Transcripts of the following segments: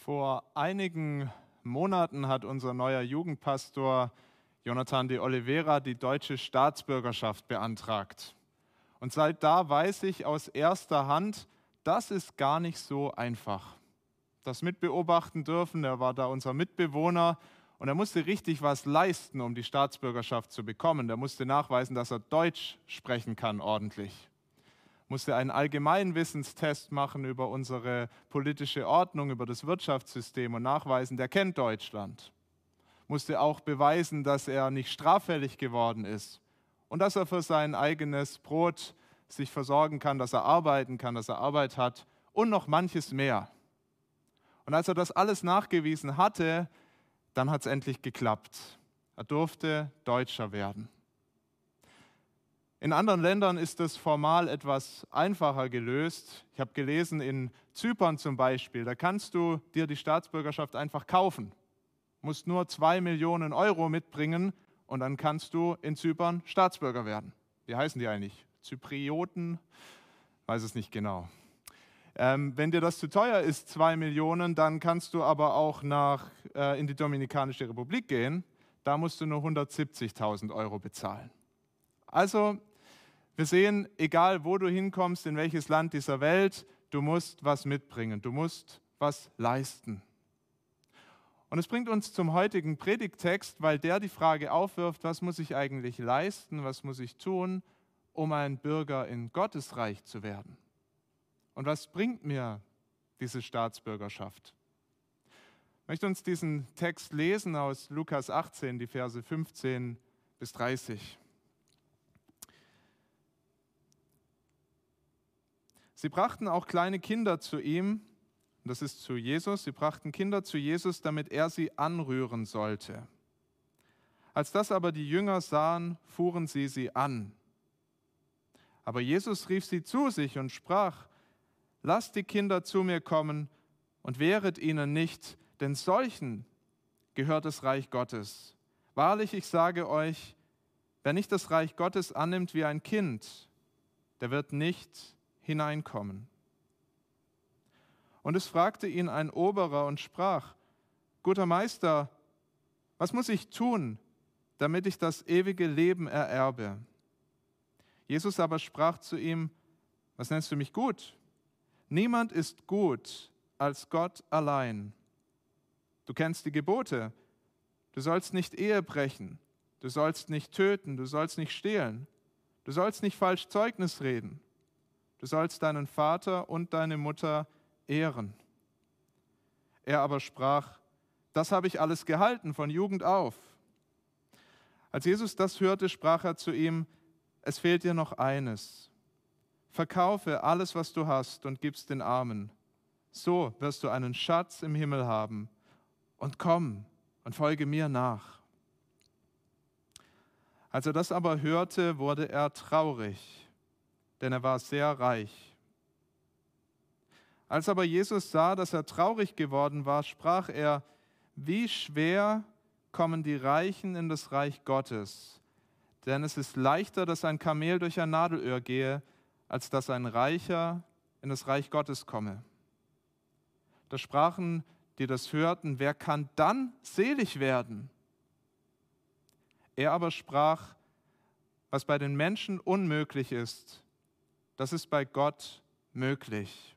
Vor einigen Monaten hat unser neuer Jugendpastor Jonathan de Oliveira die deutsche Staatsbürgerschaft beantragt. Und seit da weiß ich aus erster Hand, das ist gar nicht so einfach. Das mitbeobachten dürfen, er war da unser Mitbewohner und er musste richtig was leisten, um die Staatsbürgerschaft zu bekommen. Er musste nachweisen, dass er Deutsch sprechen kann ordentlich musste einen Allgemeinwissenstest machen über unsere politische Ordnung, über das Wirtschaftssystem und nachweisen, der kennt Deutschland. Musste auch beweisen, dass er nicht straffällig geworden ist und dass er für sein eigenes Brot sich versorgen kann, dass er arbeiten kann, dass er Arbeit hat und noch manches mehr. Und als er das alles nachgewiesen hatte, dann hat es endlich geklappt. Er durfte Deutscher werden. In anderen Ländern ist das formal etwas einfacher gelöst. Ich habe gelesen, in Zypern zum Beispiel, da kannst du dir die Staatsbürgerschaft einfach kaufen. Musst nur zwei Millionen Euro mitbringen und dann kannst du in Zypern Staatsbürger werden. Wie heißen die eigentlich? Zyprioten? Weiß es nicht genau. Ähm, wenn dir das zu teuer ist, zwei Millionen, dann kannst du aber auch nach, äh, in die Dominikanische Republik gehen. Da musst du nur 170.000 Euro bezahlen. Also wir sehen, egal wo du hinkommst, in welches Land dieser Welt, du musst was mitbringen, du musst was leisten. Und es bringt uns zum heutigen Predigttext, weil der die Frage aufwirft, was muss ich eigentlich leisten, was muss ich tun, um ein Bürger in Gottes Reich zu werden? Und was bringt mir diese Staatsbürgerschaft? Ich möchte uns diesen Text lesen aus Lukas 18, die Verse 15 bis 30. Sie brachten auch kleine Kinder zu ihm, das ist zu Jesus, sie brachten Kinder zu Jesus, damit er sie anrühren sollte. Als das aber die Jünger sahen, fuhren sie sie an. Aber Jesus rief sie zu sich und sprach, Lasst die Kinder zu mir kommen und wehret ihnen nicht, denn solchen gehört das Reich Gottes. Wahrlich, ich sage euch, wer nicht das Reich Gottes annimmt wie ein Kind, der wird nicht hineinkommen. Und es fragte ihn ein Oberer und sprach, Guter Meister, was muss ich tun, damit ich das ewige Leben ererbe? Jesus aber sprach zu ihm, Was nennst du mich gut? Niemand ist gut als Gott allein. Du kennst die Gebote. Du sollst nicht Ehe brechen. Du sollst nicht töten. Du sollst nicht stehlen. Du sollst nicht falsch Zeugnis reden. Du sollst deinen Vater und deine Mutter ehren. Er aber sprach, das habe ich alles gehalten von Jugend auf. Als Jesus das hörte, sprach er zu ihm, es fehlt dir noch eines. Verkaufe alles, was du hast und gib's den Armen. So wirst du einen Schatz im Himmel haben. Und komm und folge mir nach. Als er das aber hörte, wurde er traurig denn er war sehr reich. Als aber Jesus sah, dass er traurig geworden war, sprach er, wie schwer kommen die Reichen in das Reich Gottes. Denn es ist leichter, dass ein Kamel durch ein Nadelöhr gehe, als dass ein Reicher in das Reich Gottes komme. Da sprachen, die das hörten, wer kann dann selig werden? Er aber sprach, was bei den Menschen unmöglich ist, das ist bei Gott möglich.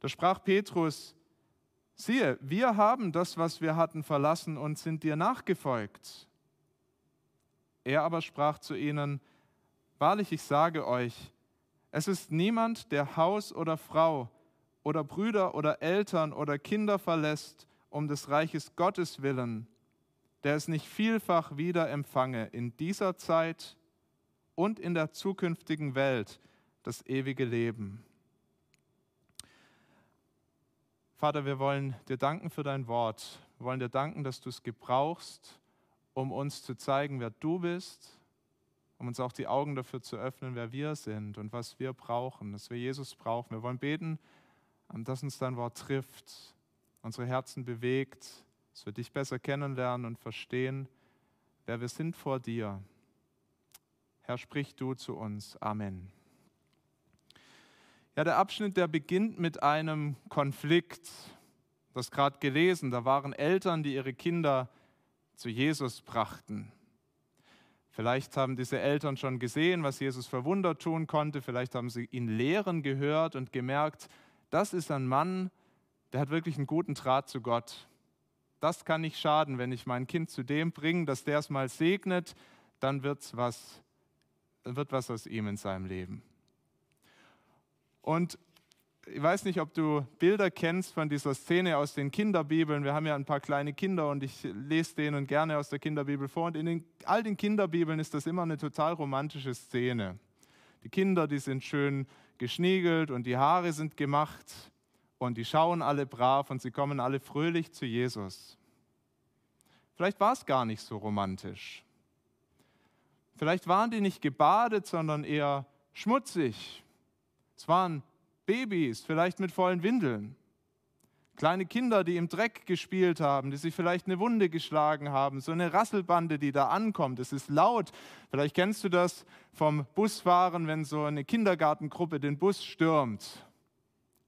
Da sprach Petrus, siehe, wir haben das, was wir hatten, verlassen und sind dir nachgefolgt. Er aber sprach zu ihnen, wahrlich, ich sage euch, es ist niemand, der Haus oder Frau oder Brüder oder Eltern oder Kinder verlässt, um des Reiches Gottes willen, der es nicht vielfach wieder empfange in dieser Zeit und in der zukünftigen Welt das ewige Leben. Vater, wir wollen dir danken für dein Wort. Wir wollen dir danken, dass du es gebrauchst, um uns zu zeigen, wer du bist, um uns auch die Augen dafür zu öffnen, wer wir sind und was wir brauchen, dass wir Jesus brauchen. Wir wollen beten, dass uns dein Wort trifft, unsere Herzen bewegt, dass wir dich besser kennenlernen und verstehen, wer wir sind vor dir. Herr, sprich du zu uns. Amen. Ja, der Abschnitt, der beginnt mit einem Konflikt. Das gerade gelesen, da waren Eltern, die ihre Kinder zu Jesus brachten. Vielleicht haben diese Eltern schon gesehen, was Jesus für Wunder tun konnte. Vielleicht haben sie ihn lehren gehört und gemerkt, das ist ein Mann, der hat wirklich einen guten Draht zu Gott. Das kann nicht schaden, wenn ich mein Kind zu dem bringe, dass der es mal segnet, dann wird's was, wird was aus ihm in seinem Leben. Und ich weiß nicht, ob du Bilder kennst von dieser Szene aus den Kinderbibeln. Wir haben ja ein paar kleine Kinder und ich lese denen gerne aus der Kinderbibel vor. Und in den, all den Kinderbibeln ist das immer eine total romantische Szene. Die Kinder, die sind schön geschniegelt und die Haare sind gemacht und die schauen alle brav und sie kommen alle fröhlich zu Jesus. Vielleicht war es gar nicht so romantisch. Vielleicht waren die nicht gebadet, sondern eher schmutzig. Es waren Babys, vielleicht mit vollen Windeln. Kleine Kinder, die im Dreck gespielt haben, die sich vielleicht eine Wunde geschlagen haben, so eine Rasselbande, die da ankommt. Es ist laut. Vielleicht kennst du das vom Busfahren, wenn so eine Kindergartengruppe den Bus stürmt.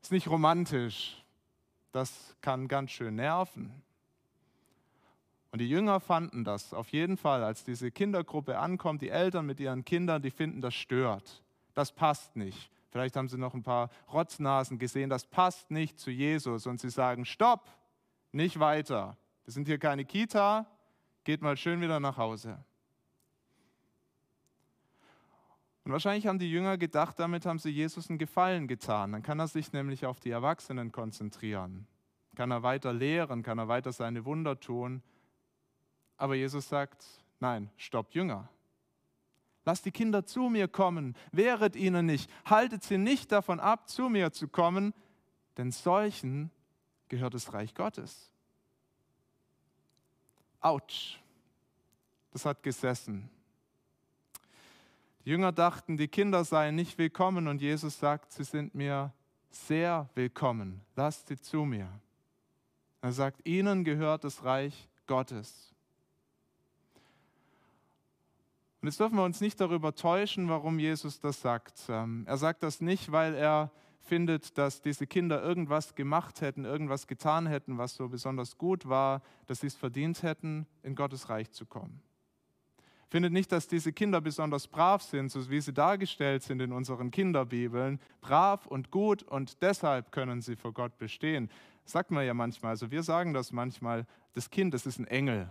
Ist nicht romantisch. Das kann ganz schön nerven. Und die Jünger fanden das auf jeden Fall, als diese Kindergruppe ankommt, die Eltern mit ihren Kindern, die finden das stört. Das passt nicht. Vielleicht haben sie noch ein paar Rotznasen gesehen, das passt nicht zu Jesus. Und sie sagen, stopp, nicht weiter. Wir sind hier keine Kita, geht mal schön wieder nach Hause. Und wahrscheinlich haben die Jünger gedacht, damit haben sie Jesus einen Gefallen getan. Dann kann er sich nämlich auf die Erwachsenen konzentrieren. Kann er weiter lehren, kann er weiter seine Wunder tun. Aber Jesus sagt, nein, stopp Jünger. Lasst die Kinder zu mir kommen, wehret ihnen nicht, haltet sie nicht davon ab, zu mir zu kommen, denn solchen gehört das Reich Gottes. Autsch, das hat gesessen. Die Jünger dachten, die Kinder seien nicht willkommen und Jesus sagt, sie sind mir sehr willkommen, lasst sie zu mir. Er sagt, ihnen gehört das Reich Gottes. Und jetzt dürfen wir uns nicht darüber täuschen, warum Jesus das sagt. Ähm, er sagt das nicht, weil er findet, dass diese Kinder irgendwas gemacht hätten, irgendwas getan hätten, was so besonders gut war, dass sie es verdient hätten, in Gottes Reich zu kommen. Findet nicht, dass diese Kinder besonders brav sind, so wie sie dargestellt sind in unseren Kinderbibeln, brav und gut und deshalb können sie vor Gott bestehen. sagt man ja manchmal, also wir sagen das manchmal, das Kind, das ist ein Engel.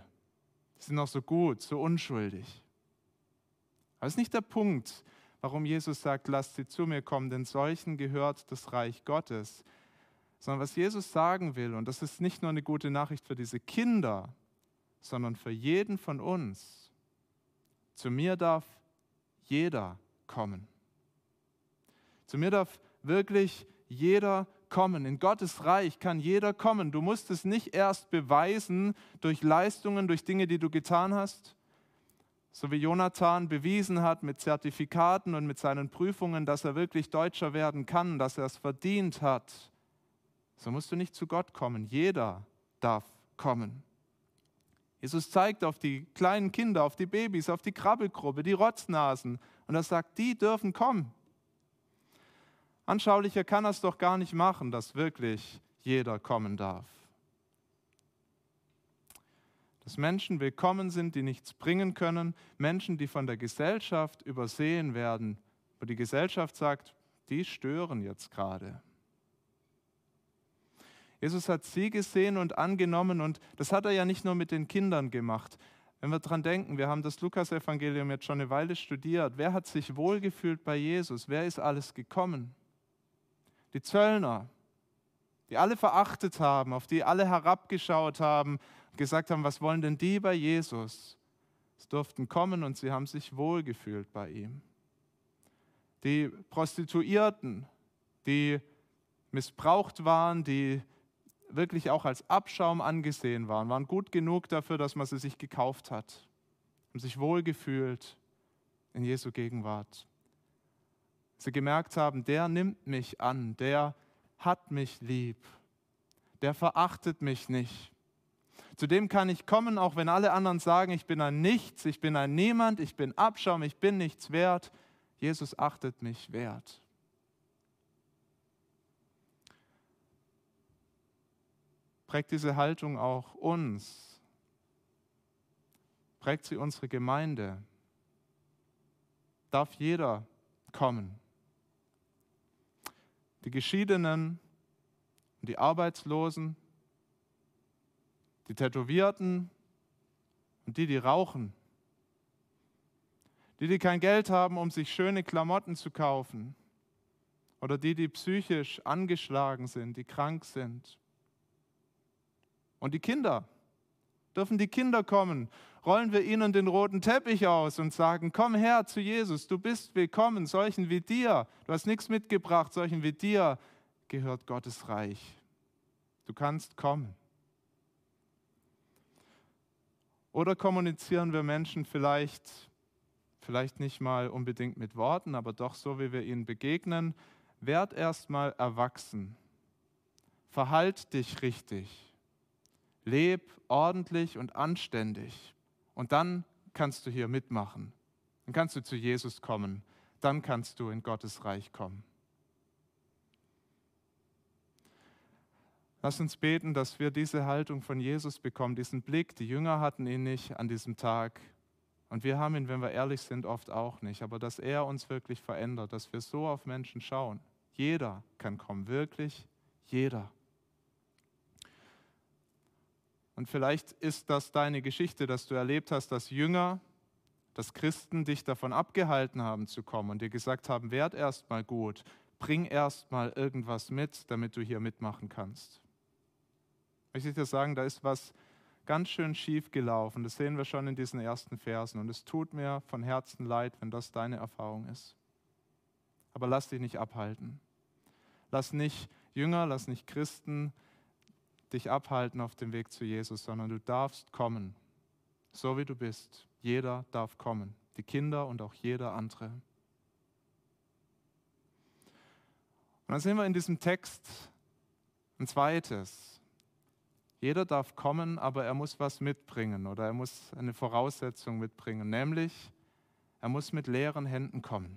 Sie sind noch so gut, so unschuldig. Aber das ist nicht der Punkt, warum Jesus sagt, lasst sie zu mir kommen, denn solchen gehört das Reich Gottes. Sondern was Jesus sagen will, und das ist nicht nur eine gute Nachricht für diese Kinder, sondern für jeden von uns. Zu mir darf jeder kommen. Zu mir darf wirklich jeder kommen. In Gottes Reich kann jeder kommen. Du musst es nicht erst beweisen durch Leistungen, durch Dinge, die du getan hast, so wie Jonathan bewiesen hat mit Zertifikaten und mit seinen Prüfungen, dass er wirklich Deutscher werden kann, dass er es verdient hat, so musst du nicht zu Gott kommen. Jeder darf kommen. Jesus zeigt auf die kleinen Kinder, auf die Babys, auf die Krabbelgruppe, die Rotznasen und er sagt, die dürfen kommen. Anschaulicher kann er es doch gar nicht machen, dass wirklich jeder kommen darf dass Menschen willkommen sind, die nichts bringen können, Menschen, die von der Gesellschaft übersehen werden, wo die Gesellschaft sagt, die stören jetzt gerade. Jesus hat sie gesehen und angenommen und das hat er ja nicht nur mit den Kindern gemacht. Wenn wir daran denken, wir haben das Lukas-Evangelium jetzt schon eine Weile studiert. Wer hat sich wohlgefühlt bei Jesus? Wer ist alles gekommen? Die Zöllner, die alle verachtet haben, auf die alle herabgeschaut haben gesagt haben, was wollen denn die bei Jesus? Sie durften kommen und sie haben sich wohlgefühlt bei ihm. Die Prostituierten, die missbraucht waren, die wirklich auch als Abschaum angesehen waren, waren gut genug dafür, dass man sie sich gekauft hat, haben sich wohlgefühlt in Jesu Gegenwart. Sie gemerkt haben, der nimmt mich an, der hat mich lieb, der verachtet mich nicht. Zu dem kann ich kommen, auch wenn alle anderen sagen, ich bin ein Nichts, ich bin ein Niemand, ich bin Abschaum, ich bin nichts wert. Jesus achtet mich wert. Prägt diese Haltung auch uns? Prägt sie unsere Gemeinde? Darf jeder kommen? Die Geschiedenen und die Arbeitslosen, die Tätowierten und die, die rauchen, die, die kein Geld haben, um sich schöne Klamotten zu kaufen, oder die, die psychisch angeschlagen sind, die krank sind. Und die Kinder, dürfen die Kinder kommen, rollen wir ihnen den roten Teppich aus und sagen, komm her zu Jesus, du bist willkommen, solchen wie dir, du hast nichts mitgebracht, solchen wie dir gehört Gottes Reich. Du kannst kommen. Oder kommunizieren wir Menschen vielleicht, vielleicht nicht mal unbedingt mit Worten, aber doch so, wie wir ihnen begegnen, werd erstmal erwachsen. Verhalt dich richtig. Leb ordentlich und anständig. Und dann kannst du hier mitmachen. Dann kannst du zu Jesus kommen. Dann kannst du in Gottes Reich kommen. Lass uns beten, dass wir diese Haltung von Jesus bekommen, diesen Blick. Die Jünger hatten ihn nicht an diesem Tag. Und wir haben ihn, wenn wir ehrlich sind, oft auch nicht. Aber dass er uns wirklich verändert, dass wir so auf Menschen schauen. Jeder kann kommen, wirklich jeder. Und vielleicht ist das deine Geschichte, dass du erlebt hast, dass Jünger, dass Christen dich davon abgehalten haben zu kommen und dir gesagt haben, werd erst mal gut, bring erst mal irgendwas mit, damit du hier mitmachen kannst möchte ich dir sagen, da ist was ganz schön schief gelaufen. Das sehen wir schon in diesen ersten Versen. Und es tut mir von Herzen leid, wenn das deine Erfahrung ist. Aber lass dich nicht abhalten. Lass nicht Jünger, lass nicht Christen dich abhalten auf dem Weg zu Jesus, sondern du darfst kommen, so wie du bist. Jeder darf kommen, die Kinder und auch jeder andere. Und dann sehen wir in diesem Text ein zweites. Jeder darf kommen, aber er muss was mitbringen oder er muss eine Voraussetzung mitbringen, nämlich er muss mit leeren Händen kommen.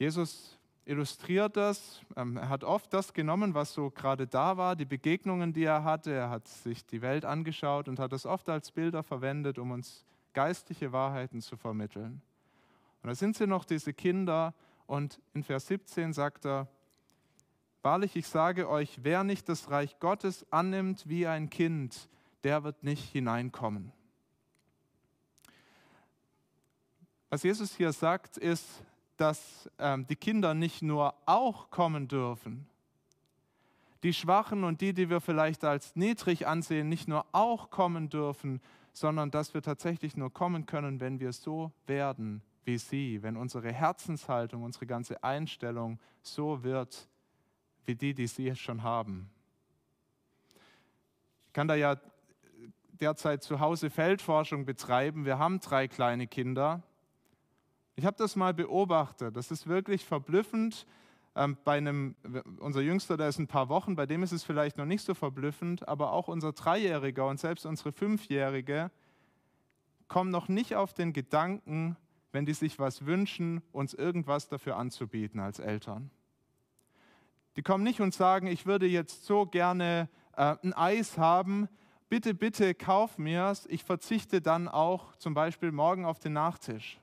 Jesus illustriert das. Ähm, er hat oft das genommen, was so gerade da war, die Begegnungen, die er hatte. Er hat sich die Welt angeschaut und hat das oft als Bilder verwendet, um uns geistliche Wahrheiten zu vermitteln. Und da sind sie noch diese Kinder und in Vers 17 sagt er, Wahrlich, ich sage euch, wer nicht das Reich Gottes annimmt wie ein Kind, der wird nicht hineinkommen. Was Jesus hier sagt, ist, dass ähm, die Kinder nicht nur auch kommen dürfen, die Schwachen und die, die wir vielleicht als niedrig ansehen, nicht nur auch kommen dürfen, sondern dass wir tatsächlich nur kommen können, wenn wir so werden wie sie, wenn unsere Herzenshaltung, unsere ganze Einstellung so wird wie die, die sie schon haben. Ich kann da ja derzeit zu Hause Feldforschung betreiben. Wir haben drei kleine Kinder. Ich habe das mal beobachtet. Das ist wirklich verblüffend. Ähm, bei einem, unser Jüngster, der ist ein paar Wochen, bei dem ist es vielleicht noch nicht so verblüffend, aber auch unser Dreijähriger und selbst unsere Fünfjährige kommen noch nicht auf den Gedanken, wenn die sich was wünschen, uns irgendwas dafür anzubieten als Eltern. Die kommen nicht und sagen, ich würde jetzt so gerne äh, ein Eis haben, bitte, bitte kauf mir's, ich verzichte dann auch zum Beispiel morgen auf den Nachtisch.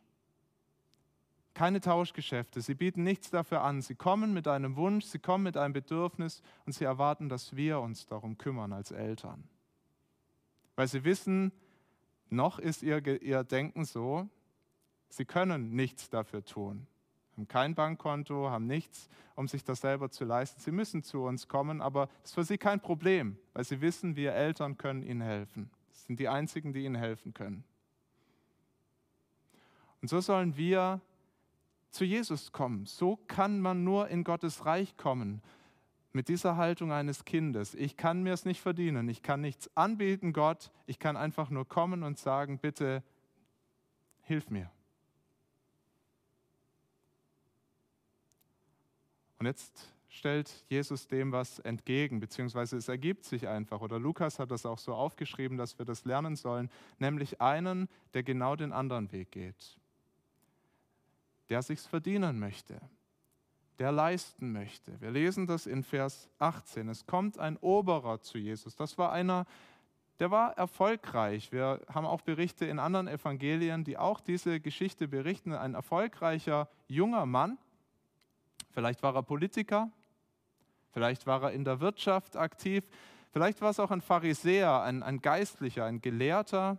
Keine Tauschgeschäfte, sie bieten nichts dafür an. Sie kommen mit einem Wunsch, sie kommen mit einem Bedürfnis und sie erwarten, dass wir uns darum kümmern als Eltern. Weil sie wissen, noch ist ihr, ihr Denken so, sie können nichts dafür tun haben kein Bankkonto, haben nichts, um sich das selber zu leisten. Sie müssen zu uns kommen, aber das ist für sie kein Problem, weil sie wissen, wir Eltern können ihnen helfen. Das sind die Einzigen, die ihnen helfen können. Und so sollen wir zu Jesus kommen. So kann man nur in Gottes Reich kommen. Mit dieser Haltung eines Kindes. Ich kann mir es nicht verdienen. Ich kann nichts anbieten, Gott. Ich kann einfach nur kommen und sagen, bitte, hilf mir. Und jetzt stellt Jesus dem was entgegen, beziehungsweise es ergibt sich einfach. Oder Lukas hat das auch so aufgeschrieben, dass wir das lernen sollen, nämlich einen, der genau den anderen Weg geht, der sich's verdienen möchte, der leisten möchte. Wir lesen das in Vers 18. Es kommt ein Oberer zu Jesus. Das war einer, der war erfolgreich. Wir haben auch Berichte in anderen Evangelien, die auch diese Geschichte berichten. Ein erfolgreicher junger Mann. Vielleicht war er Politiker, vielleicht war er in der Wirtschaft aktiv, vielleicht war es auch ein Pharisäer, ein, ein Geistlicher, ein Gelehrter,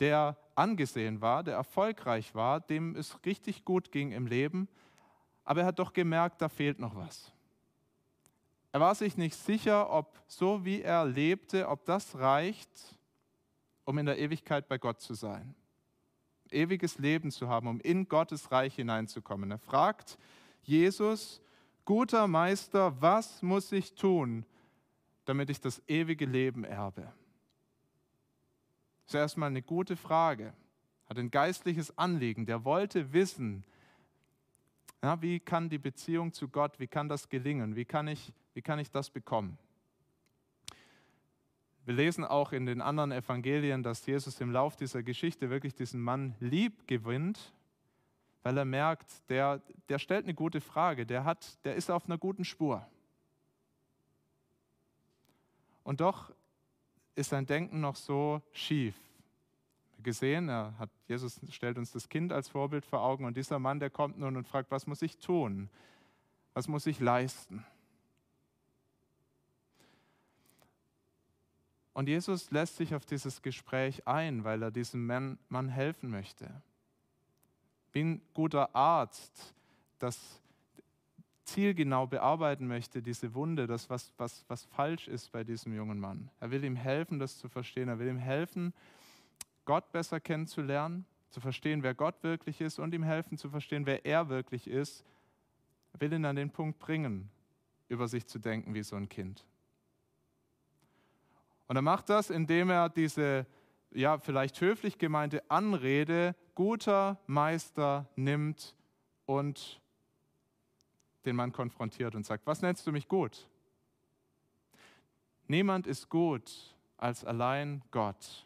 der angesehen war, der erfolgreich war, dem es richtig gut ging im Leben, aber er hat doch gemerkt, da fehlt noch was. Er war sich nicht sicher, ob so wie er lebte, ob das reicht, um in der Ewigkeit bei Gott zu sein. Ewiges Leben zu haben, um in Gottes Reich hineinzukommen. Er fragt Jesus, guter Meister, was muss ich tun, damit ich das ewige Leben erbe? Das ist erstmal eine gute Frage. Hat ein geistliches Anliegen. Der wollte wissen, ja, wie kann die Beziehung zu Gott, wie kann das gelingen? Wie kann ich, wie kann ich das bekommen? Wir lesen auch in den anderen Evangelien, dass Jesus im Lauf dieser Geschichte wirklich diesen Mann lieb gewinnt, weil er merkt, der, der stellt eine gute Frage, der, hat, der ist auf einer guten Spur. Und doch ist sein Denken noch so schief. Gesehen, er hat, Jesus stellt uns das Kind als Vorbild vor Augen und dieser Mann, der kommt nun und fragt, was muss ich tun? Was muss ich leisten? Und Jesus lässt sich auf dieses Gespräch ein, weil er diesem Mann, Mann helfen möchte. Ein guter Arzt das zielgenau bearbeiten möchte, diese Wunde, das, was, was, was falsch ist bei diesem jungen Mann. Er will ihm helfen, das zu verstehen. Er will ihm helfen, Gott besser kennenzulernen, zu verstehen, wer Gott wirklich ist und ihm helfen zu verstehen, wer er wirklich ist. Er will ihn an den Punkt bringen, über sich zu denken wie so ein Kind. Und er macht das, indem er diese ja, vielleicht höflich gemeinte Anrede guter Meister nimmt und den Mann konfrontiert und sagt, was nennst du mich gut? Niemand ist gut als allein Gott.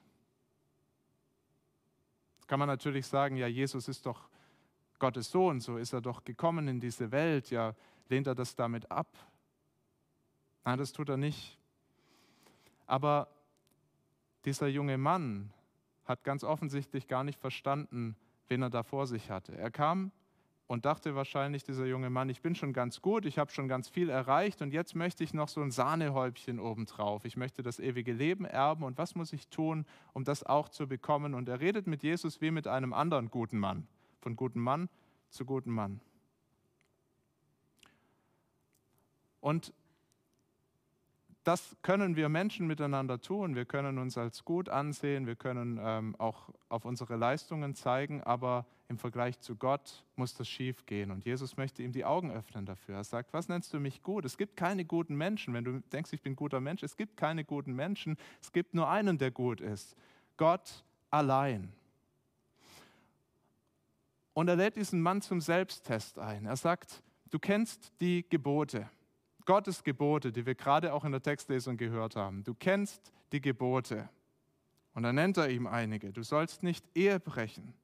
Jetzt kann man natürlich sagen, ja, Jesus ist doch Gottes Sohn, so ist er doch gekommen in diese Welt, ja, lehnt er das damit ab? Nein, das tut er nicht. Aber dieser junge Mann hat ganz offensichtlich gar nicht verstanden, wen er da vor sich hatte. Er kam und dachte wahrscheinlich, dieser junge Mann, ich bin schon ganz gut, ich habe schon ganz viel erreicht und jetzt möchte ich noch so ein Sahnehäubchen obendrauf. Ich möchte das ewige Leben erben und was muss ich tun, um das auch zu bekommen? Und er redet mit Jesus wie mit einem anderen guten Mann, von gutem Mann zu gutem Mann. Und das können wir Menschen miteinander tun. Wir können uns als gut ansehen, wir können ähm, auch auf unsere Leistungen zeigen, aber im Vergleich zu Gott muss das schief gehen. Und Jesus möchte ihm die Augen öffnen dafür. Er sagt, was nennst du mich gut? Es gibt keine guten Menschen. Wenn du denkst, ich bin ein guter Mensch, es gibt keine guten Menschen. Es gibt nur einen, der gut ist. Gott allein. Und er lädt diesen Mann zum Selbsttest ein. Er sagt, du kennst die Gebote. Gottes Gebote, die wir gerade auch in der Textlesung gehört haben. Du kennst die Gebote. Und dann nennt er ihm einige. Du sollst nicht Ehe brechen.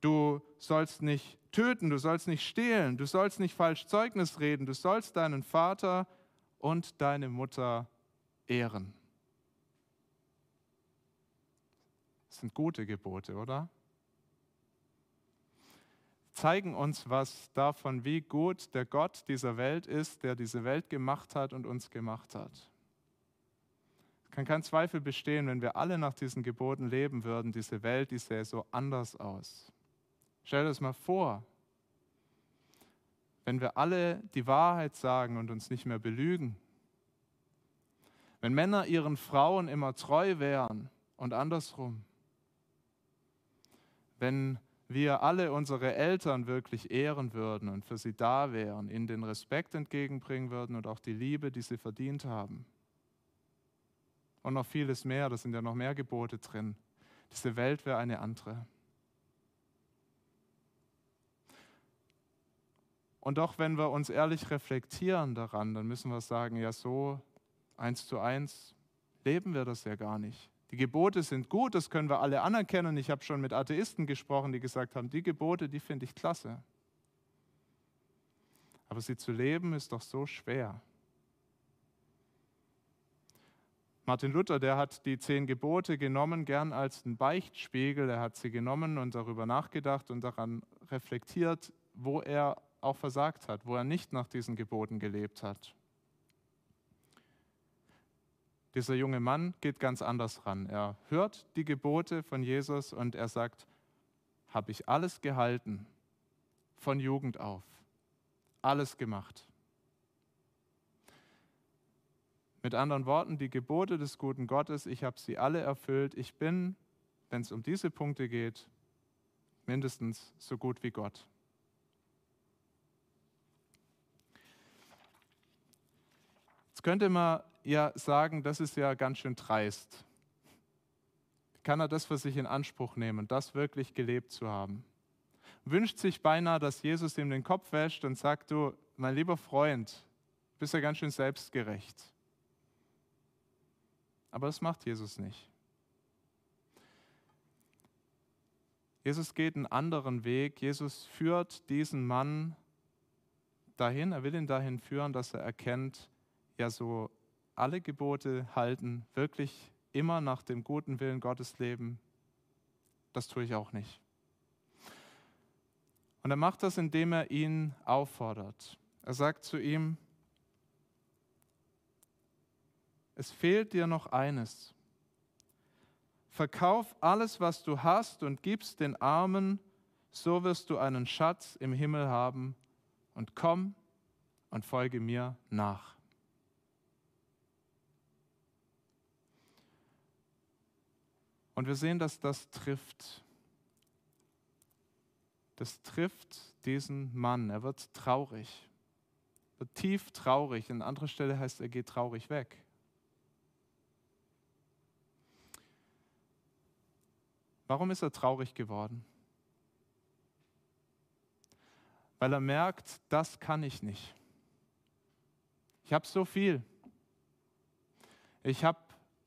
Du sollst nicht töten, du sollst nicht stehlen, du sollst nicht falsch Zeugnis reden, du sollst deinen Vater und deine Mutter ehren. Das sind gute Gebote, oder? Zeigen uns was davon, wie gut der Gott dieser Welt ist, der diese Welt gemacht hat und uns gemacht hat. Es kann kein Zweifel bestehen, wenn wir alle nach diesen Geboten leben würden, diese Welt, die sähe so anders aus. Stell dir das mal vor, wenn wir alle die Wahrheit sagen und uns nicht mehr belügen. Wenn Männer ihren Frauen immer treu wären und andersrum. Wenn wir alle unsere Eltern wirklich ehren würden und für sie da wären, ihnen den Respekt entgegenbringen würden und auch die Liebe, die sie verdient haben. Und noch vieles mehr, da sind ja noch mehr Gebote drin. Diese Welt wäre eine andere. Und doch, wenn wir uns ehrlich reflektieren daran, dann müssen wir sagen, ja so eins zu eins leben wir das ja gar nicht. Die Gebote sind gut, das können wir alle anerkennen. Ich habe schon mit Atheisten gesprochen, die gesagt haben, die Gebote, die finde ich klasse. Aber sie zu leben ist doch so schwer. Martin Luther, der hat die zehn Gebote genommen, gern als einen Beichtspiegel. Er hat sie genommen und darüber nachgedacht und daran reflektiert, wo er auch versagt hat, wo er nicht nach diesen Geboten gelebt hat. Dieser junge Mann geht ganz anders ran. Er hört die Gebote von Jesus und er sagt, habe ich alles gehalten, von Jugend auf, alles gemacht. Mit anderen Worten, die Gebote des guten Gottes, ich habe sie alle erfüllt. Ich bin, wenn es um diese Punkte geht, mindestens so gut wie Gott. Jetzt könnte man ja sagen, das ist ja ganz schön dreist. Kann er das für sich in Anspruch nehmen, das wirklich gelebt zu haben? Wünscht sich beinahe, dass Jesus ihm den Kopf wäscht und sagt, du, mein lieber Freund, bist ja ganz schön selbstgerecht. Aber das macht Jesus nicht. Jesus geht einen anderen Weg. Jesus führt diesen Mann dahin, er will ihn dahin führen, dass er erkennt, ja so alle Gebote halten, wirklich immer nach dem guten Willen Gottes leben, das tue ich auch nicht. Und er macht das, indem er ihn auffordert. Er sagt zu ihm, es fehlt dir noch eines. Verkauf alles, was du hast und gibst den Armen, so wirst du einen Schatz im Himmel haben und komm und folge mir nach. Und wir sehen, dass das trifft. Das trifft diesen Mann. Er wird traurig, wird tief traurig. An anderer Stelle heißt, er geht traurig weg. Warum ist er traurig geworden? Weil er merkt, das kann ich nicht. Ich habe so viel. Ich habe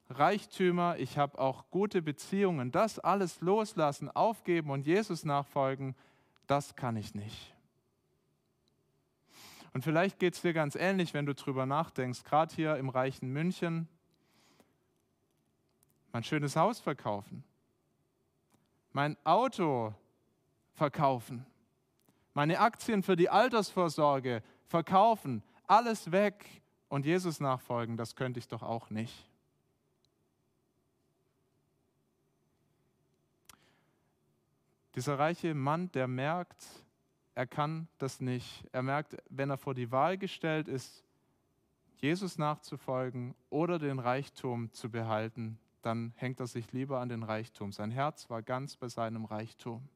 Reichtümer, ich habe auch gute Beziehungen. Das alles loslassen, aufgeben und Jesus nachfolgen, das kann ich nicht. Und vielleicht geht es dir ganz ähnlich, wenn du drüber nachdenkst, gerade hier im reichen München, mein schönes Haus verkaufen mein Auto verkaufen, meine Aktien für die Altersvorsorge verkaufen, alles weg und Jesus nachfolgen, das könnte ich doch auch nicht. Dieser reiche Mann, der merkt, er kann das nicht. Er merkt, wenn er vor die Wahl gestellt ist, Jesus nachzufolgen oder den Reichtum zu behalten, dann hängt er sich lieber an den Reichtum. Sein Herz war ganz bei seinem Reichtum.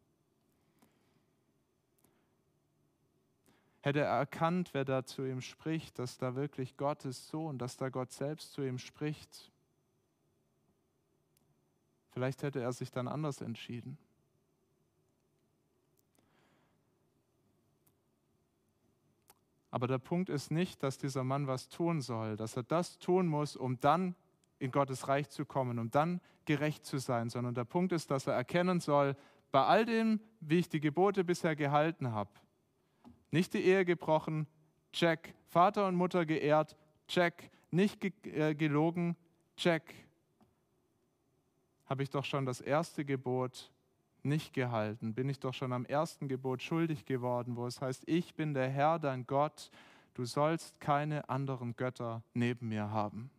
Hätte er erkannt, wer da zu ihm spricht, dass da wirklich Gottes Sohn, dass da Gott selbst zu ihm spricht, vielleicht hätte er sich dann anders entschieden. Aber der Punkt ist nicht, dass dieser Mann was tun soll, dass er das tun muss, um dann in Gottes Reich zu kommen, um dann gerecht zu sein, sondern der Punkt ist, dass er erkennen soll, bei all dem, wie ich die Gebote bisher gehalten habe, nicht die Ehe gebrochen, check, Vater und Mutter geehrt, check, nicht ge äh, gelogen, check, habe ich doch schon das erste Gebot nicht gehalten, bin ich doch schon am ersten Gebot schuldig geworden, wo es heißt, ich bin der Herr, dein Gott, du sollst keine anderen Götter neben mir haben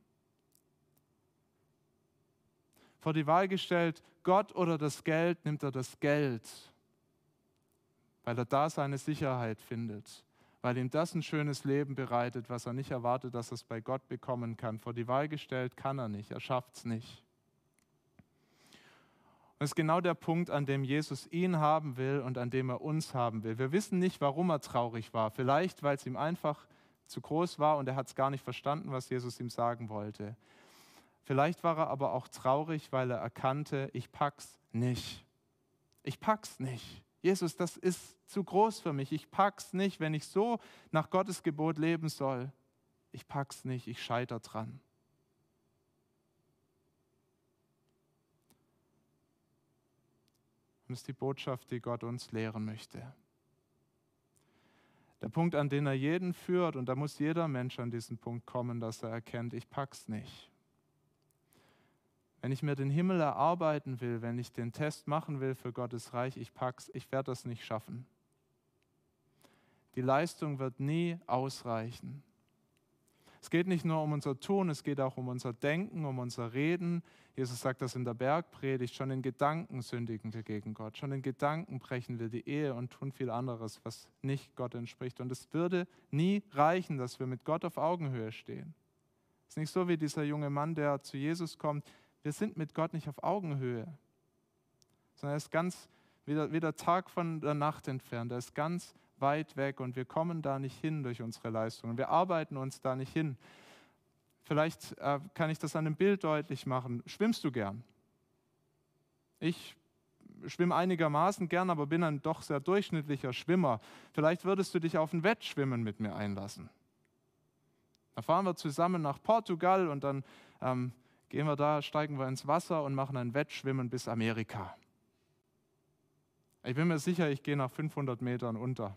vor die Wahl gestellt, Gott oder das Geld, nimmt er das Geld, weil er da seine Sicherheit findet, weil ihm das ein schönes Leben bereitet, was er nicht erwartet, dass er es bei Gott bekommen kann. Vor die Wahl gestellt kann er nicht, er schafft es nicht. Das ist genau der Punkt, an dem Jesus ihn haben will und an dem er uns haben will. Wir wissen nicht, warum er traurig war. Vielleicht, weil es ihm einfach zu groß war und er hat es gar nicht verstanden, was Jesus ihm sagen wollte. Vielleicht war er aber auch traurig, weil er erkannte, ich pack's nicht. Ich pack's nicht. Jesus, das ist zu groß für mich. Ich pack's nicht, wenn ich so nach Gottes Gebot leben soll. Ich pack's nicht, ich scheiter dran. Und das ist die Botschaft, die Gott uns lehren möchte. Der Punkt, an den er jeden führt, und da muss jeder Mensch an diesen Punkt kommen, dass er erkennt, ich pack's nicht. Wenn ich mir den Himmel erarbeiten will, wenn ich den Test machen will für Gottes Reich, ich pack's, ich werde das nicht schaffen. Die Leistung wird nie ausreichen. Es geht nicht nur um unser Tun, es geht auch um unser Denken, um unser Reden. Jesus sagt das in der Bergpredigt, schon in Gedanken sündigen wir gegen Gott, schon in Gedanken brechen wir die Ehe und tun viel anderes, was nicht Gott entspricht. Und es würde nie reichen, dass wir mit Gott auf Augenhöhe stehen. Es ist nicht so wie dieser junge Mann, der zu Jesus kommt. Wir sind mit Gott nicht auf Augenhöhe, sondern er ist ganz wie der, Tag von der Nacht entfernt. Er ist ganz weit weg und wir kommen da nicht hin durch unsere Leistungen. Wir arbeiten uns da nicht hin. Vielleicht äh, kann ich das an einem Bild deutlich machen. Schwimmst du gern? Ich schwimme einigermaßen gern, aber bin ein doch sehr durchschnittlicher Schwimmer. Vielleicht würdest du dich auf ein Wettschwimmen mit mir einlassen. Da fahren wir zusammen nach Portugal und dann ähm, gehen wir da, steigen wir ins Wasser und machen ein Wettschwimmen bis Amerika. Ich bin mir sicher, ich gehe nach 500 Metern unter.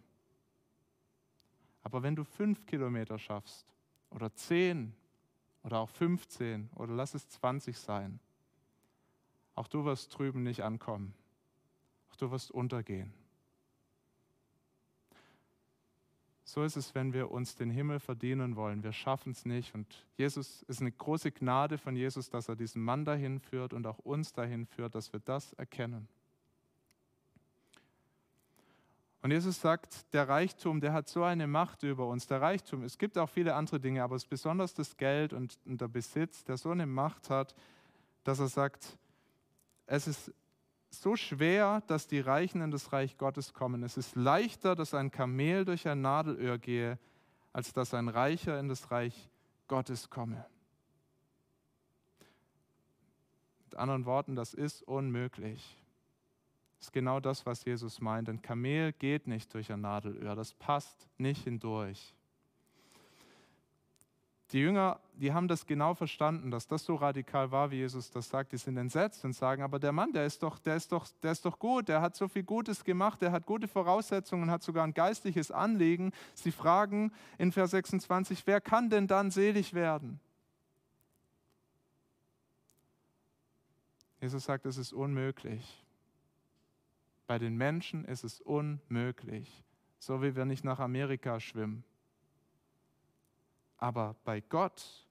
Aber wenn du fünf Kilometer schaffst oder zehn oder auch 15 oder lass es 20 sein, auch du wirst drüben nicht ankommen. Auch du wirst untergehen. So ist es, wenn wir uns den Himmel verdienen wollen. Wir schaffen es nicht. Und Jesus ist eine große Gnade von Jesus, dass er diesen Mann dahin führt und auch uns dahin führt, dass wir das erkennen. Und Jesus sagt, der Reichtum, der hat so eine Macht über uns. Der Reichtum, es gibt auch viele andere Dinge, aber es ist besonders das Geld und, der Besitz, der so eine Macht hat, dass er sagt, es ist so schwer, dass die Reichen in das Reich Gottes kommen. Es ist leichter, dass ein Kamel durch ein Nadelöhr gehe, als dass ein Reicher in das Reich Gottes komme. Mit anderen Worten, das ist unmöglich. Das ist genau das, was Jesus meint. Ein Kamel geht nicht durch ein Nadelöhr, das passt nicht hindurch. Die Jünger, die haben das genau verstanden, dass das so radikal war, wie Jesus das sagt. Die sind entsetzt und sagen, aber der Mann, der ist doch, der ist doch, der ist doch gut, der hat so viel Gutes gemacht, der hat gute Voraussetzungen, hat sogar ein geistliches Anliegen. Sie fragen in Vers 26, wer kann denn dann selig werden? Jesus sagt, es ist unmöglich. Bei den Menschen ist es unmöglich, so wie wir nicht nach Amerika schwimmen. Aber bei Gott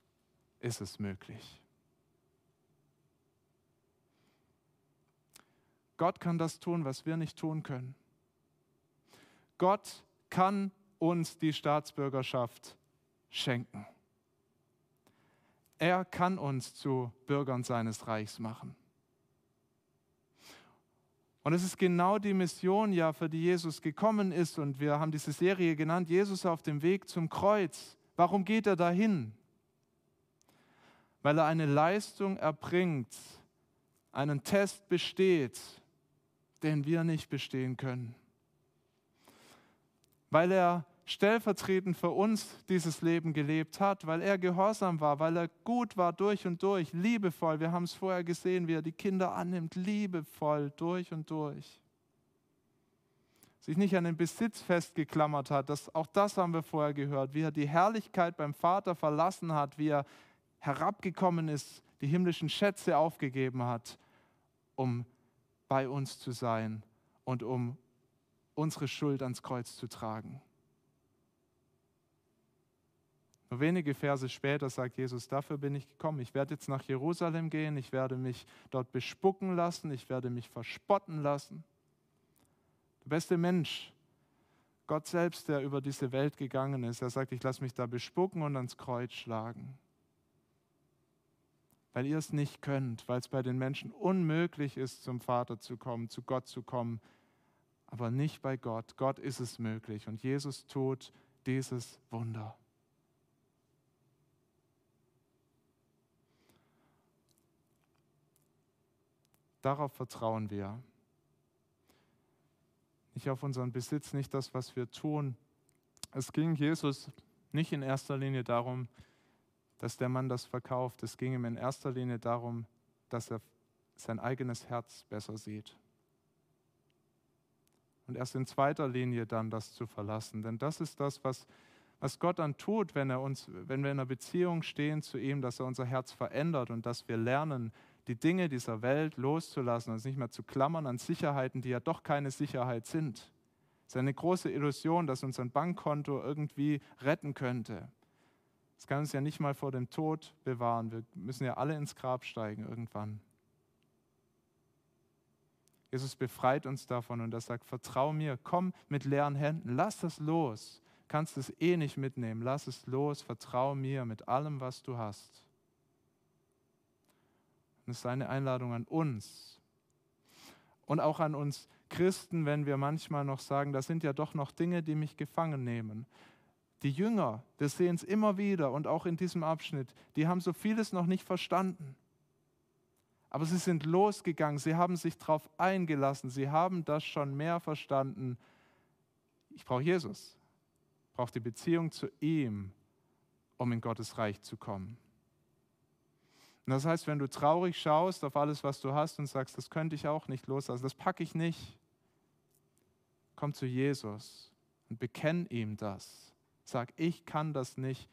ist es möglich. Gott kann das tun, was wir nicht tun können. Gott kann uns die Staatsbürgerschaft schenken. Er kann uns zu Bürgern seines Reichs machen. Und es ist genau die Mission, ja, für die Jesus gekommen ist. Und wir haben diese Serie genannt, Jesus auf dem Weg zum Kreuz. Warum geht er dahin? Weil er eine Leistung erbringt, einen Test besteht, den wir nicht bestehen können. Weil er stellvertretend für uns dieses Leben gelebt hat, weil er gehorsam war, weil er gut war durch und durch, liebevoll. Wir haben es vorher gesehen, wie er die Kinder annimmt, liebevoll durch und durch. Sich nicht an den Besitz festgeklammert hat, das, auch das haben wir vorher gehört, wie er die Herrlichkeit beim Vater verlassen hat, wie er herabgekommen ist, die himmlischen Schätze aufgegeben hat, um bei uns zu sein und um unsere Schuld ans Kreuz zu tragen. Nur wenige Verse später sagt Jesus, dafür bin ich gekommen. Ich werde jetzt nach Jerusalem gehen, ich werde mich dort bespucken lassen, ich werde mich verspotten lassen. Der beste Mensch, Gott selbst, der über diese Welt gegangen ist, er sagt, ich lasse mich da bespucken und ans Kreuz schlagen. Weil ihr es nicht könnt, weil es bei den Menschen unmöglich ist, zum Vater zu kommen, zu Gott zu kommen, aber nicht bei Gott. Gott ist es möglich und Jesus tut dieses Wunder. Darauf vertrauen wir. Nicht auf unseren Besitz, nicht das, was wir tun. Es ging Jesus nicht in erster Linie darum, dass der Mann das verkauft. Es ging ihm in erster Linie darum, dass er sein eigenes Herz besser sieht. und erst in zweiter Linie dann das zu verlassen. Denn das ist das, was, was Gott dann tut, wenn, er uns, wenn wir in einer Beziehung stehen zu ihm, dass er unser Herz verändert und dass wir lernen, die Dinge dieser Welt loszulassen, uns nicht mehr zu klammern an Sicherheiten, die ja doch keine Sicherheit sind. Es ist eine große Illusion, dass uns ein Bankkonto irgendwie retten könnte. Es kann uns ja nicht mal vor dem Tod bewahren. Wir müssen ja alle ins Grab steigen irgendwann. Jesus befreit uns davon und er sagt, vertrau mir, komm mit leeren Händen, lass das los. Kannst es eh nicht mitnehmen, lass es los, vertrau mir mit allem, was du hast. Das ist seine Einladung an uns. Und auch an uns Christen, wenn wir manchmal noch sagen, das sind ja doch noch Dinge, die mich gefangen nehmen. Die Jünger, wir sehen es immer wieder und auch in diesem Abschnitt, die haben so vieles noch nicht verstanden. Aber sie sind losgegangen, sie haben sich darauf eingelassen, sie haben das schon mehr verstanden. Ich brauche Jesus, ich brauche die Beziehung zu ihm, um in Gottes Reich zu kommen. Und das heißt, wenn du traurig schaust auf alles, was du hast und sagst, das könnte ich auch nicht loslassen, das packe ich nicht, komm zu Jesus und bekenn ihm das. Sag, ich kann das nicht.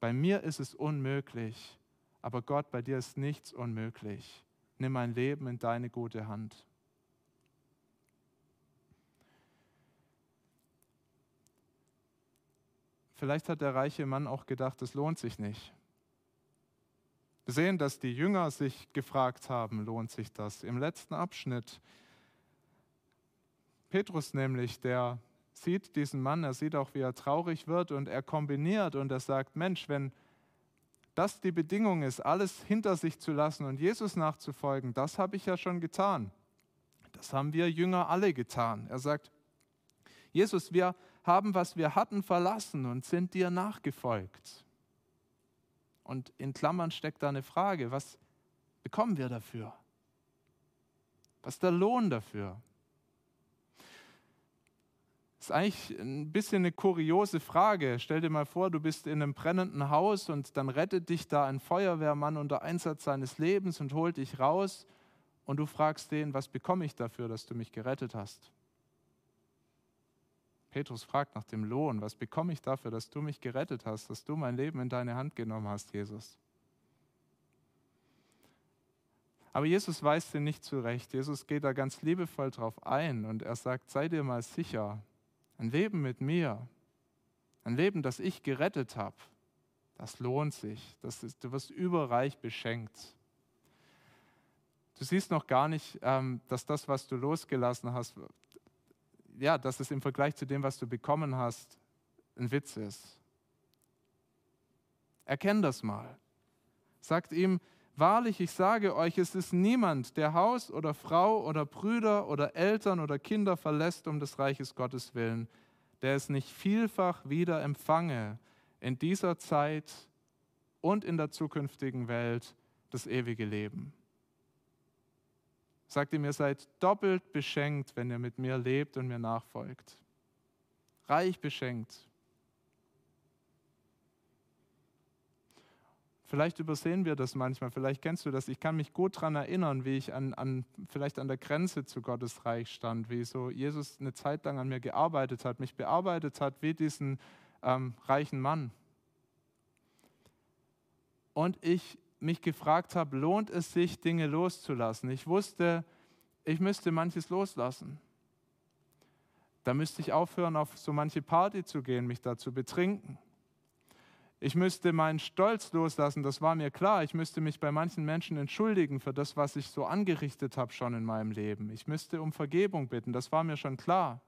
Bei mir ist es unmöglich, aber Gott, bei dir ist nichts unmöglich. Nimm mein Leben in deine gute Hand. Vielleicht hat der reiche Mann auch gedacht, es lohnt sich nicht. Wir sehen, dass die Jünger sich gefragt haben, lohnt sich das? Im letzten Abschnitt. Petrus nämlich, der sieht diesen Mann, er sieht auch, wie er traurig wird und er kombiniert und er sagt, Mensch, wenn das die Bedingung ist, alles hinter sich zu lassen und Jesus nachzufolgen, das habe ich ja schon getan. Das haben wir Jünger alle getan. Er sagt, Jesus, wir haben, was wir hatten, verlassen und sind dir nachgefolgt. Und in Klammern steckt da eine Frage, was bekommen wir dafür? Was ist der Lohn dafür? Das ist eigentlich ein bisschen eine kuriose Frage. Stell dir mal vor, du bist in einem brennenden Haus und dann rettet dich da ein Feuerwehrmann unter Einsatz seines Lebens und holt dich raus und du fragst den, was bekomme ich dafür, dass du mich gerettet hast? Petrus fragt nach dem Lohn, was bekomme ich dafür, dass du mich gerettet hast, dass du mein Leben in deine Hand genommen hast, Jesus? Aber Jesus weist ihn nicht zurecht. Jesus geht da ganz liebevoll drauf ein und er sagt, sei dir mal sicher, ein Leben mit mir, ein Leben, das ich gerettet habe, das lohnt sich. Das ist, du wirst überreich beschenkt. Du siehst noch gar nicht, ähm, dass das, was du losgelassen hast, ja, dass es im Vergleich zu dem, was du bekommen hast, ein Witz ist. Erkenn das mal. Sagt ihm, wahrlich, ich sage euch, es ist niemand, der Haus oder Frau oder Brüder oder Eltern oder Kinder verlässt um des Reiches Gottes willen, der es nicht vielfach wieder empfange in dieser Zeit und in der zukünftigen Welt das ewige Leben. Sagt ihm, ihr seid doppelt beschenkt, wenn ihr mit mir lebt und mir nachfolgt. Reich beschenkt. Vielleicht übersehen wir das manchmal, vielleicht kennst du das. Ich kann mich gut daran erinnern, wie ich an, an, vielleicht an der Grenze zu Gottes Reich stand, wie so Jesus eine Zeit lang an mir gearbeitet hat, mich bearbeitet hat wie diesen ähm, reichen Mann. Und ich mich gefragt habe, lohnt es sich, Dinge loszulassen? Ich wusste, ich müsste manches loslassen. Da müsste ich aufhören, auf so manche Party zu gehen, mich da zu betrinken. Ich müsste meinen Stolz loslassen, das war mir klar. Ich müsste mich bei manchen Menschen entschuldigen für das, was ich so angerichtet habe schon in meinem Leben. Ich müsste um Vergebung bitten, das war mir schon klar.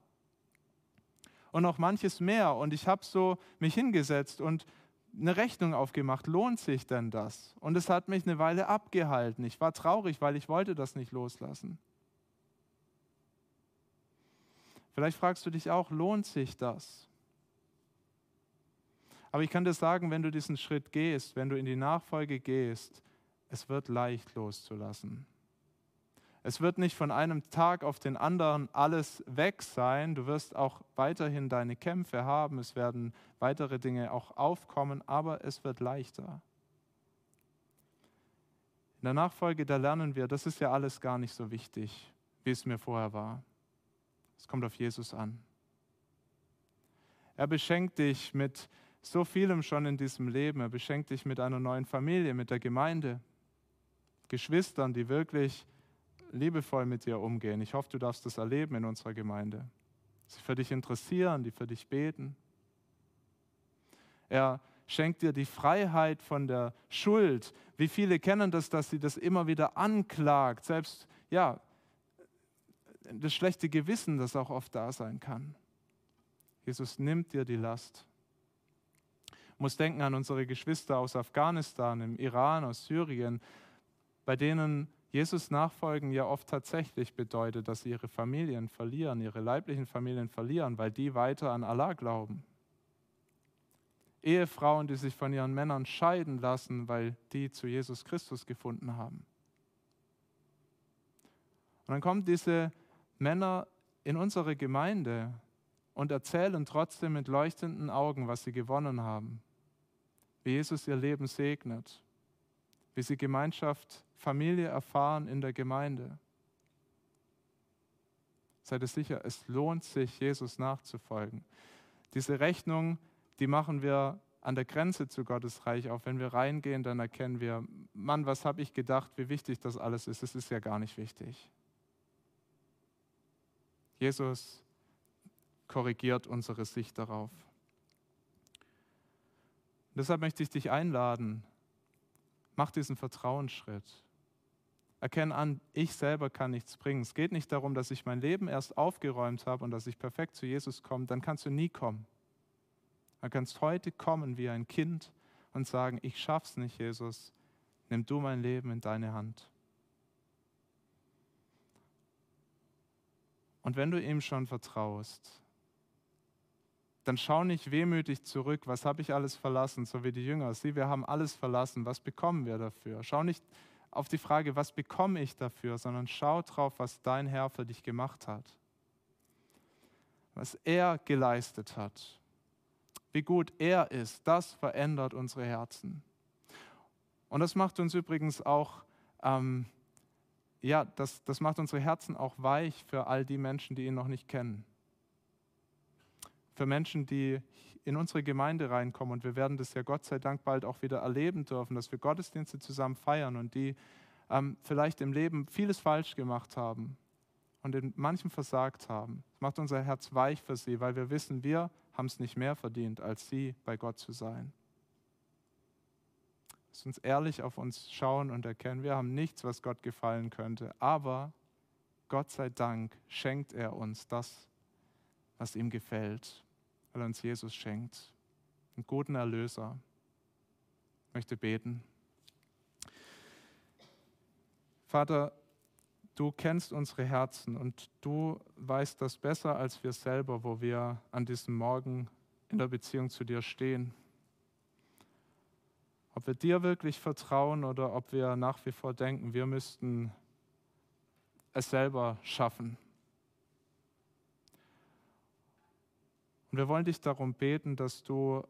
Und noch manches mehr. Und ich habe so mich hingesetzt und eine Rechnung aufgemacht. Lohnt sich denn das? Und es hat mich eine Weile abgehalten. Ich war traurig, weil ich wollte das nicht loslassen. Vielleicht fragst du dich auch, lohnt sich das? Aber ich kann dir sagen, wenn du diesen Schritt gehst, wenn du in die Nachfolge gehst, es wird leicht loszulassen. Es wird nicht von einem Tag auf den anderen alles weg sein. Du wirst auch weiterhin deine Kämpfe haben. Es werden weitere Dinge auch aufkommen, aber es wird leichter. In der Nachfolge, da lernen wir, das ist ja alles gar nicht so wichtig, wie es mir vorher war. Es kommt auf Jesus an. Er beschenkt dich mit so vielem schon in diesem Leben. Er beschenkt dich mit einer neuen Familie, mit der Gemeinde, Geschwistern, die wirklich liebevoll mit dir umgehen. Ich hoffe, du darfst das erleben in unserer Gemeinde. Sie für dich interessieren, die für dich beten. Er schenkt dir die Freiheit von der Schuld. Wie viele kennen das, dass sie das immer wieder anklagt, selbst ja, das schlechte Gewissen, das auch oft da sein kann. Jesus nimmt dir die Last. Ich muss denken an unsere Geschwister aus Afghanistan, im Iran, aus Syrien, bei denen Jesus nachfolgen ja oft tatsächlich bedeutet, dass sie ihre Familien verlieren, ihre leiblichen Familien verlieren, weil die weiter an Allah glauben. Ehefrauen, die sich von ihren Männern scheiden lassen, weil die zu Jesus Christus gefunden haben. Und dann kommen diese Männer in unsere Gemeinde und erzählen trotzdem mit leuchtenden Augen, was sie gewonnen haben, wie Jesus ihr Leben segnet, wie sie Gemeinschaft, Familie erfahren in der Gemeinde. Seid ihr sicher, es lohnt sich, Jesus nachzufolgen. Diese Rechnung, die machen wir an der Grenze zu Gottes Reich auf. Wenn wir reingehen, dann erkennen wir, Mann, was habe ich gedacht, wie wichtig das alles ist. Es ist ja gar nicht wichtig. Jesus korrigiert unsere Sicht darauf. Deshalb möchte ich dich einladen, mach diesen Vertrauensschritt. Erkenne an, ich selber kann nichts bringen. Es geht nicht darum, dass ich mein Leben erst aufgeräumt habe und dass ich perfekt zu Jesus komme. Dann kannst du nie kommen. Du kannst heute kommen wie ein Kind und sagen, ich schaff's nicht, Jesus. Nimm du mein Leben in deine Hand. Und wenn du ihm schon vertraust, dann schau nicht wehmütig zurück, was habe ich alles verlassen, so wie die Jünger. Sieh, wir haben alles verlassen, was bekommen wir dafür? Schau nicht auf die Frage, was bekomme ich dafür, sondern schau drauf, was dein Herr für dich gemacht hat. Was er geleistet hat. Wie gut er ist, das verändert unsere Herzen. Und das macht uns übrigens auch ähm, ja, das, das macht unsere Herzen auch weich für all die Menschen, die ihn noch nicht kennen. Für Menschen, die in unsere Gemeinde reinkommen und wir werden das ja Gott sei Dank bald auch wieder erleben dürfen, dass wir Gottesdienste zusammen feiern und die ähm, vielleicht im Leben vieles falsch gemacht haben und in manchem versagt haben. Das macht unser Herz weich für sie, weil wir wissen, wir haben es nicht mehr verdient, als sie bei Gott zu sein. Lass uns ehrlich auf uns schauen und erkennen, wir haben nichts, was Gott gefallen könnte. Aber Gott sei Dank schenkt er uns das, was ihm gefällt, weil er uns Jesus schenkt. Einen guten Erlöser. Ich möchte beten. Vater, du kennst unsere Herzen und du weißt das besser als wir selber, wo wir an diesem Morgen in der Beziehung zu dir stehen. Ob wir dir wirklich vertrauen oder ob wir nach wie vor denken, wir müssten es selber schaffen. Und wir wollen dich darum beten, dass du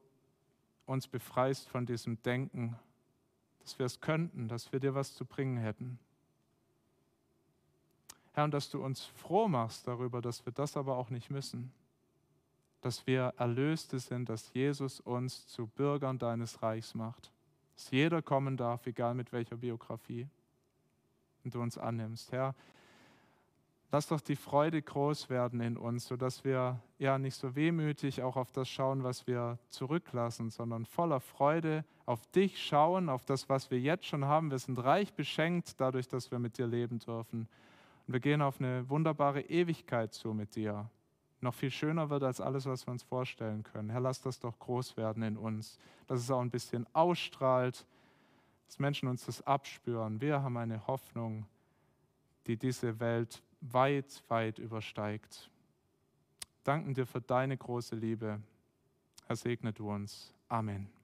uns befreist von diesem Denken, dass wir es könnten, dass wir dir was zu bringen hätten. Herr, und dass du uns froh machst darüber, dass wir das aber auch nicht müssen. Dass wir Erlöste sind, dass Jesus uns zu Bürgern deines Reichs macht dass jeder kommen darf, egal mit welcher Biografie, und du uns annimmst. Herr, lass doch die Freude groß werden in uns, sodass wir ja nicht so wehmütig auch auf das schauen, was wir zurücklassen, sondern voller Freude auf dich schauen, auf das, was wir jetzt schon haben. Wir sind reich beschenkt dadurch, dass wir mit dir leben dürfen. Und wir gehen auf eine wunderbare Ewigkeit zu mit dir noch viel schöner wird als alles, was wir uns vorstellen können. Herr, lass das doch groß werden in uns, dass es auch ein bisschen ausstrahlt, dass Menschen uns das abspüren. Wir haben eine Hoffnung, die diese Welt weit, weit übersteigt. Danken dir für deine große Liebe. Herr, segne du uns. Amen.